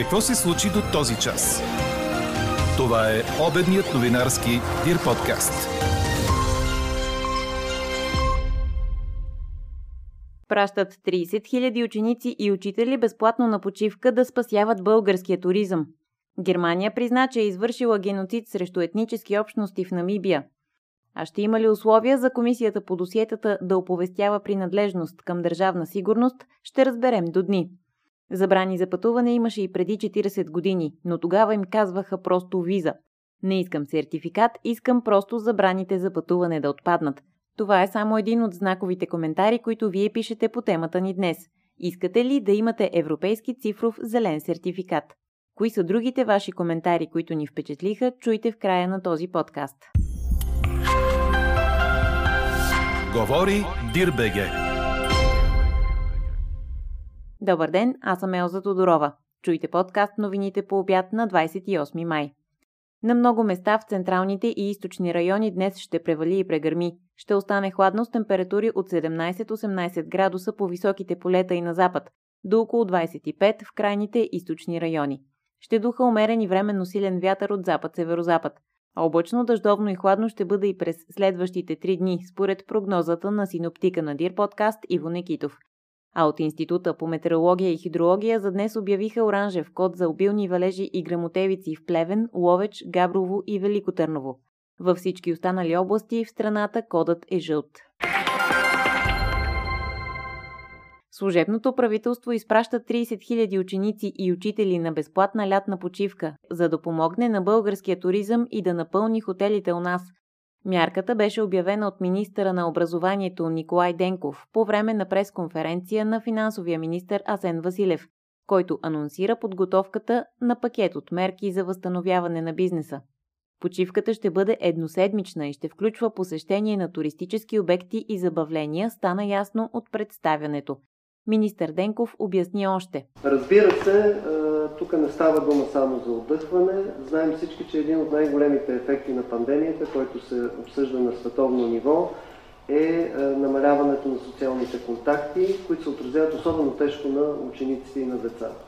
Какво се случи до този час? Това е обедният новинарски Дир подкаст. Пращат 30 000 ученици и учители безплатно на почивка да спасяват българския туризъм. Германия призна, че е извършила геноцид срещу етнически общности в Намибия. А ще има ли условия за комисията по досиетата да оповестява принадлежност към държавна сигурност, ще разберем до дни. Забрани за пътуване имаше и преди 40 години, но тогава им казваха просто виза. Не искам сертификат, искам просто забраните за пътуване да отпаднат. Това е само един от знаковите коментари, които вие пишете по темата ни днес. Искате ли да имате европейски цифров зелен сертификат? Кои са другите ваши коментари, които ни впечатлиха, чуйте в края на този подкаст. Говори Дирбеге. Добър ден, аз съм Елза Тодорова. Чуйте подкаст новините по обяд на 28 май. На много места в централните и източни райони днес ще превали и прегърми. Ще остане хладно с температури от 17-18 градуса по високите полета и на запад, до около 25 в крайните източни райони. Ще духа умерен и временно силен вятър от запад-северозапад. Облачно, дъждовно и хладно ще бъде и през следващите три дни, според прогнозата на синоптика на Дир подкаст Иво Некитов. А от Института по метеорология и хидрология за днес обявиха оранжев код за обилни валежи и грамотевици в Плевен, Ловеч, Габрово и Велико Търново. Във всички останали области в страната кодът е жълт. Служебното правителство изпраща 30 000 ученици и учители на безплатна лятна почивка, за да помогне на българския туризъм и да напълни хотелите у нас. Мярката беше обявена от министъра на образованието Николай Денков по време на пресконференция на финансовия министр Асен Василев, който анонсира подготовката на пакет от мерки за възстановяване на бизнеса. Почивката ще бъде едноседмична и ще включва посещение на туристически обекти и забавления, стана ясно от представянето. Министър Денков обясни още. Разбира се, тук не става дума само за отдъхване. Знаем всички, че един от най-големите ефекти на пандемията, който се обсъжда на световно ниво, е намаляването на социалните контакти, които се отразяват особено тежко на учениците и на децата.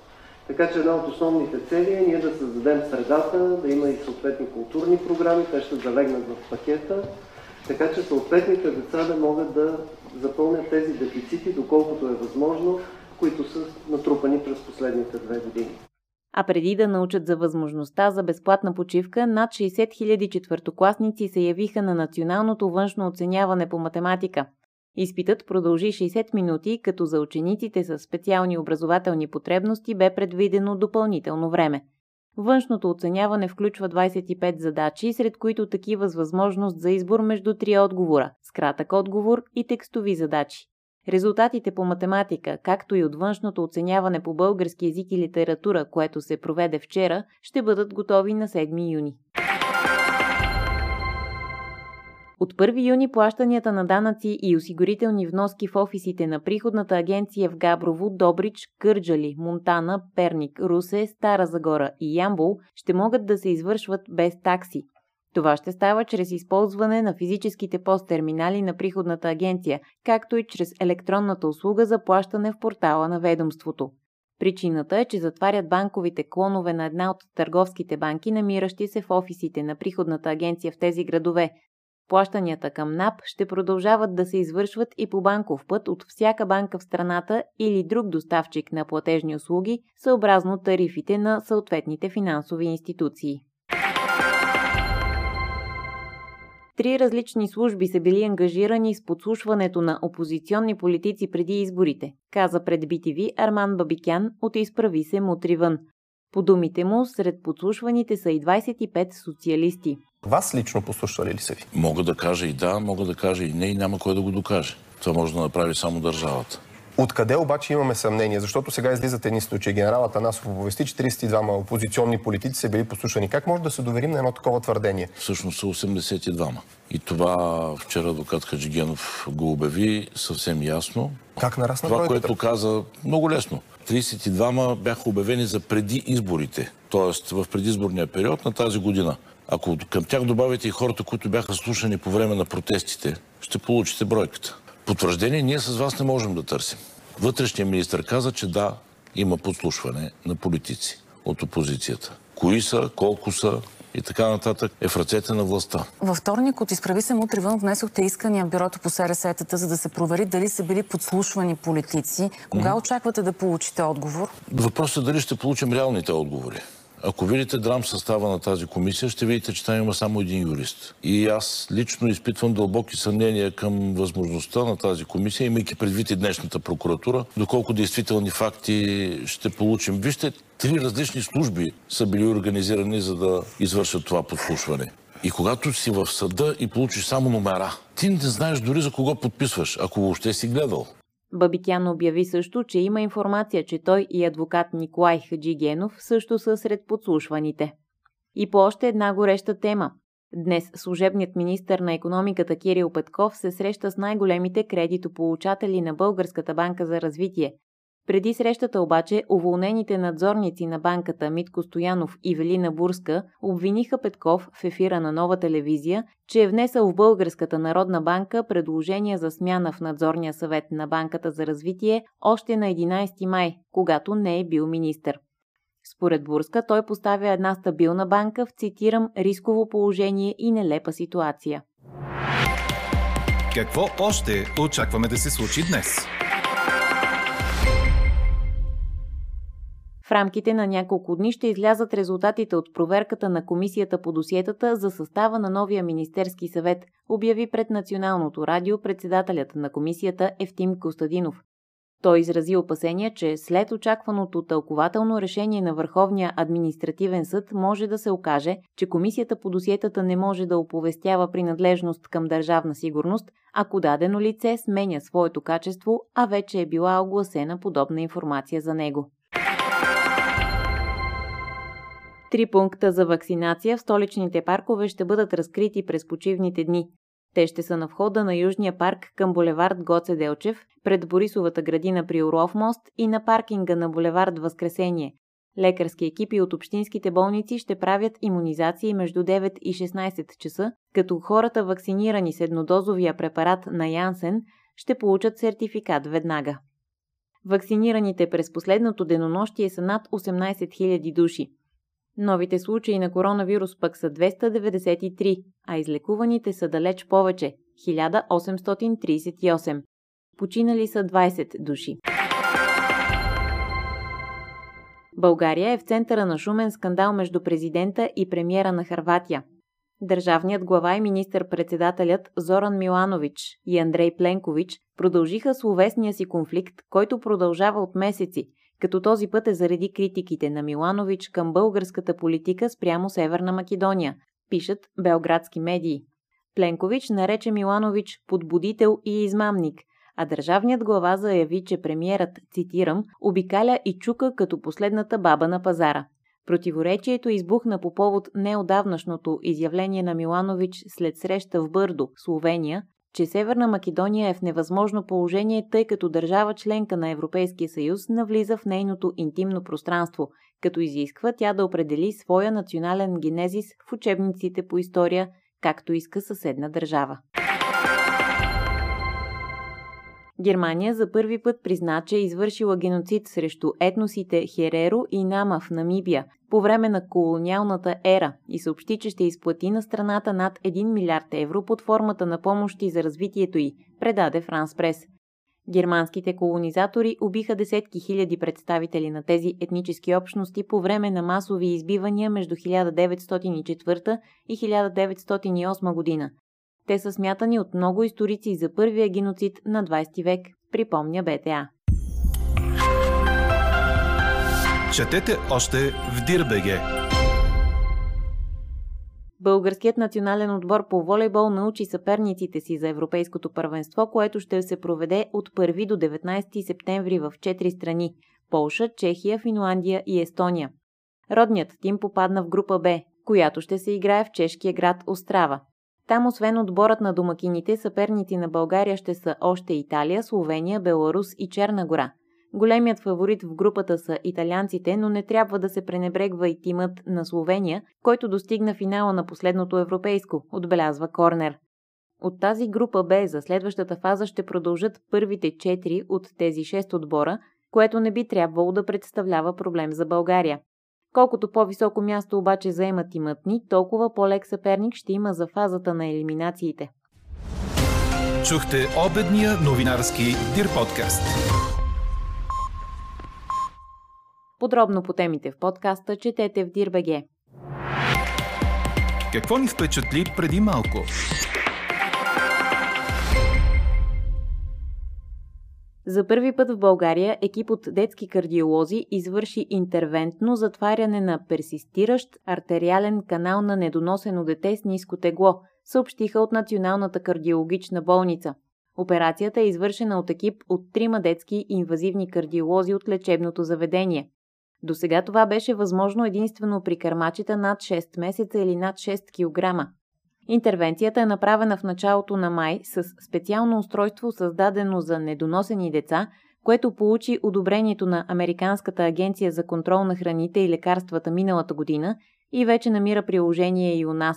Така че една от основните цели е ние да създадем средата, да има и съответни културни програми, те ще залегнат в пакета, така че съответните деца да могат да запълнят тези дефицити, доколкото е възможно, които са натрупани през последните две години. А преди да научат за възможността за безплатна почивка, над 60 000 четвъртокласници се явиха на националното външно оценяване по математика. Изпитът продължи 60 минути, като за учениците с специални образователни потребности бе предвидено допълнително време. Външното оценяване включва 25 задачи, сред които такива с възможност за избор между три отговора – с кратък отговор и текстови задачи. Резултатите по математика, както и от външното оценяване по български язик и литература, което се проведе вчера, ще бъдат готови на 7 юни. От 1 юни плащанията на данъци и осигурителни вноски в офисите на приходната агенция в Габрово, Добрич, Кърджали, Монтана, Перник, Русе, Стара Загора и Ямбол ще могат да се извършват без такси. Това ще става чрез използване на физическите посттерминали на приходната агенция, както и чрез електронната услуга за плащане в портала на ведомството. Причината е, че затварят банковите клонове на една от търговските банки, намиращи се в офисите на приходната агенция в тези градове, Плащанията към НАП ще продължават да се извършват и по банков път от всяка банка в страната или друг доставчик на платежни услуги, съобразно тарифите на съответните финансови институции. Три различни служби са били ангажирани с подслушването на опозиционни политици преди изборите, каза пред BTV Арман Бабикян от Изправи се Мутривън. По думите му, сред подслушваните са и 25 социалисти. Вас лично послушвали ли са ви? Мога да кажа и да, мога да кажа и не и няма кой да го докаже. Това може да направи само държавата. Откъде обаче имаме съмнение? Защото сега излизат едни случаи. Генералът Анасов оповести, че 32 опозиционни политици са били послушани. Как може да се доверим на едно такова твърдение? Всъщност са 82 И това вчера адвокат Хаджигенов го обяви съвсем ясно. Как нарасна Това, което каза, много лесно. 32 бяха обявени за преди изборите, т.е. в предизборния период на тази година. Ако към тях добавите и хората, които бяха слушани по време на протестите, ще получите бройката. Потвърждение ние с вас не можем да търсим. Вътрешният министр каза, че да, има подслушване на политици. от опозицията. Кои са, колко са, и така нататък е в ръцете на властта. Във вторник от изправи се мутри вън внесохте искания в бюрото по СРС-тата, за да се провери дали са били подслушвани политици. Кога mm-hmm. очаквате да получите отговор? Въпросът е дали ще получим реалните отговори. Ако видите драм състава на тази комисия, ще видите, че там има само един юрист. И аз лично изпитвам дълбоки съмнения към възможността на тази комисия, имайки предвид и днешната прокуратура, доколко действителни факти ще получим. Вижте, три различни служби са били организирани, за да извършат това подслушване. И когато си в съда и получиш само номера, ти не знаеш дори за кого подписваш, ако въобще си гледал. Бабикян обяви също, че има информация, че той и адвокат Николай Хаджигенов също са сред подслушваните. И по още една гореща тема. Днес служебният министр на економиката Кирил Петков се среща с най-големите кредитополучатели на Българската банка за развитие преди срещата обаче, уволнените надзорници на банката Митко Стоянов и Велина Бурска обвиниха Петков в ефира на нова телевизия, че е внесъл в Българската народна банка предложение за смяна в надзорния съвет на Банката за развитие още на 11 май, когато не е бил министър. Според Бурска, той поставя една стабилна банка в, цитирам, рисково положение и нелепа ситуация. Какво още очакваме да се случи днес? В рамките на няколко дни ще излязат резултатите от проверката на комисията по досиетата за състава на новия Министерски съвет, обяви пред Националното радио председателят на комисията Евтим Костадинов. Той изрази опасения, че след очакваното тълкователно решение на Върховния административен съд може да се окаже, че комисията по досиетата не може да оповестява принадлежност към държавна сигурност, ако дадено лице сменя своето качество, а вече е била огласена подобна информация за него. Три пункта за вакцинация в столичните паркове ще бъдат разкрити през почивните дни. Те ще са на входа на Южния парк към булевард Гоце Делчев, пред Борисовата градина при Орлов мост и на паркинга на булевард Възкресение. Лекарски екипи от общинските болници ще правят иммунизации между 9 и 16 часа, като хората вакцинирани с еднодозовия препарат на Янсен ще получат сертификат веднага. Вакцинираните през последното денонощие са над 18 000 души. Новите случаи на коронавирус пък са 293, а излекуваните са далеч повече – 1838. Починали са 20 души. България е в центъра на шумен скандал между президента и премиера на Харватия. Държавният глава и министър-председателят Зоран Миланович и Андрей Пленкович продължиха словесния си конфликт, който продължава от месеци – като този път е заради критиките на Миланович към българската политика спрямо Северна Македония, пишат белградски медии. Пленкович нарече Миланович подбудител и измамник, а държавният глава заяви, че премиерът, цитирам, обикаля и чука като последната баба на пазара. Противоречието избухна по повод неодавнашното изявление на Миланович след среща в Бърдо, Словения, че Северна Македония е в невъзможно положение, тъй като държава членка на Европейския съюз навлиза в нейното интимно пространство, като изисква тя да определи своя национален генезис в учебниците по история, както иска съседна държава. Германия за първи път призна, че е извършила геноцид срещу етносите Хереро и Нама в Намибия по време на колониалната ера и съобщи, че ще изплати на страната над 1 милиард евро под формата на помощи за развитието й, предаде Франс Прес. Германските колонизатори убиха десетки хиляди представители на тези етнически общности по време на масови избивания между 1904 и 1908 година. Те са смятани от много историци за първия геноцид на 20 век, припомня БТА. Четете още в Дирбеге. Българският национален отбор по волейбол научи съперниците си за Европейското първенство, което ще се проведе от 1 до 19 септември в 4 страни – Полша, Чехия, Финландия и Естония. Родният тим попадна в група Б, която ще се играе в чешкия град Острава. Там, освен отборът на домакините, съперници на България ще са още Италия, Словения, Беларус и Черна гора. Големият фаворит в групата са италианците, но не трябва да се пренебрегва и тимът на Словения, който достигна финала на последното европейско, отбелязва Корнер. От тази група Б за следващата фаза ще продължат първите четири от тези шест отбора, което не би трябвало да представлява проблем за България. Колкото по-високо място обаче заемат и мътни, толкова по-лек съперник ще има за фазата на елиминациите. Чухте обедния новинарски Дир подкаст. Подробно по темите в подкаста четете в Дирбеге. Какво ни впечатли преди малко? За първи път в България екип от детски кардиолози извърши интервентно затваряне на персистиращ артериален канал на недоносено дете с ниско тегло, съобщиха от Националната кардиологична болница. Операцията е извършена от екип от трима детски инвазивни кардиолози от лечебното заведение. До сега това беше възможно единствено при кърмачета над 6 месеца или над 6 кг. Интервенцията е направена в началото на май с специално устройство, създадено за недоносени деца, което получи одобрението на Американската агенция за контрол на храните и лекарствата миналата година и вече намира приложение и у нас.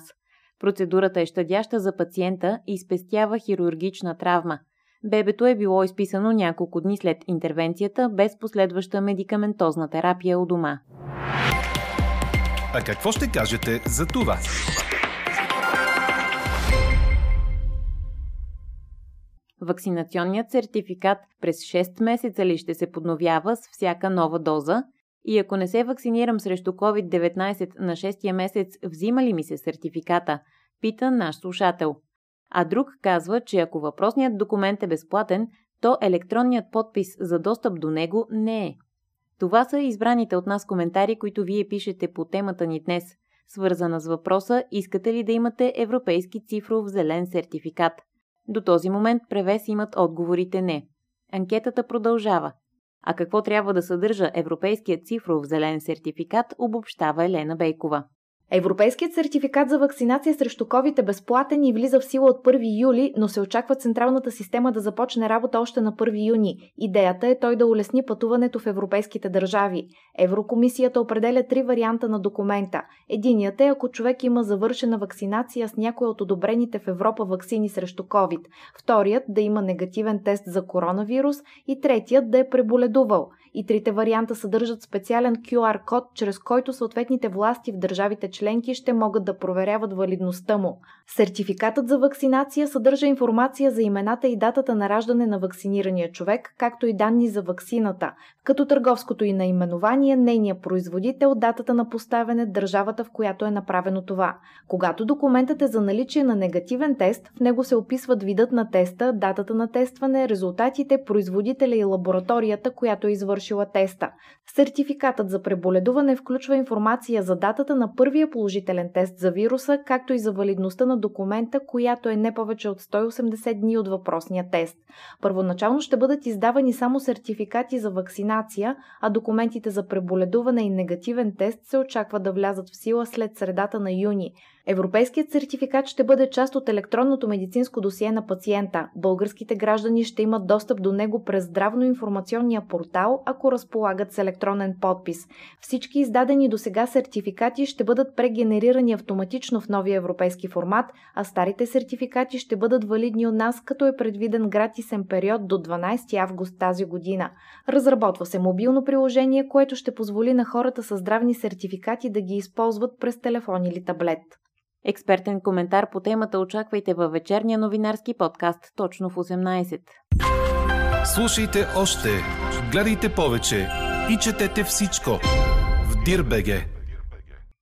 Процедурата е щадяща за пациента и спестява хирургична травма. Бебето е било изписано няколко дни след интервенцията без последваща медикаментозна терапия у дома. А какво ще кажете за това? Вакцинационният сертификат през 6 месеца ли ще се подновява с всяка нова доза? И ако не се вакцинирам срещу COVID-19 на 6 месец, взима ли ми се сертификата? Пита наш слушател. А друг казва, че ако въпросният документ е безплатен, то електронният подпис за достъп до него не е. Това са избраните от нас коментари, които вие пишете по темата ни днес, свързана с въпроса искате ли да имате европейски цифров зелен сертификат – до този момент превес имат отговорите не. Анкетата продължава. А какво трябва да съдържа Европейският цифров зелен сертификат, обобщава Елена Бейкова. Европейският сертификат за вакцинация срещу COVID е безплатен и влиза в сила от 1 юли, но се очаква централната система да започне работа още на 1 юни. Идеята е той да улесни пътуването в европейските държави. Еврокомисията определя три варианта на документа. Единият е ако човек има завършена вакцинация с някоя от одобрените в Европа вакцини срещу COVID. Вторият да има негативен тест за коронавирус и третият да е преболедувал. И трите варианта съдържат специален QR код, чрез който съответните власти в държавите членки ще могат да проверяват валидността му. Сертификатът за вакцинация съдържа информация за имената и датата на раждане на вакцинирания човек, както и данни за ваксината, като търговското и наименование, нейния производител, датата на поставяне, държавата в която е направено това. Когато документът е за наличие на негативен тест, в него се описват видът на теста, датата на тестване, резултатите, производителя и лабораторията, която е извършила теста. Сертификатът за преболедуване включва информация за датата на първия положителен тест за вируса, както и за валидността на документа, която е не повече от 180 дни от въпросния тест. Първоначално ще бъдат издавани само сертификати за вакцинация, а документите за преболедуване и негативен тест се очаква да влязат в сила след средата на юни. Европейският сертификат ще бъде част от електронното медицинско досие на пациента. Българските граждани ще имат достъп до него през здравно-информационния портал, ако разполагат с електронен подпис. Всички издадени до сега сертификати ще бъдат прегенерирани автоматично в новия европейски формат, а старите сертификати ще бъдат валидни от нас, като е предвиден гратисен период до 12 август тази година. Разработва се мобилно приложение, което ще позволи на хората с здравни сертификати да ги използват през телефон или таблет. Експертен коментар по темата очаквайте във вечерния новинарски подкаст точно в 18. Слушайте още, гледайте повече и четете всичко в Дирбеге.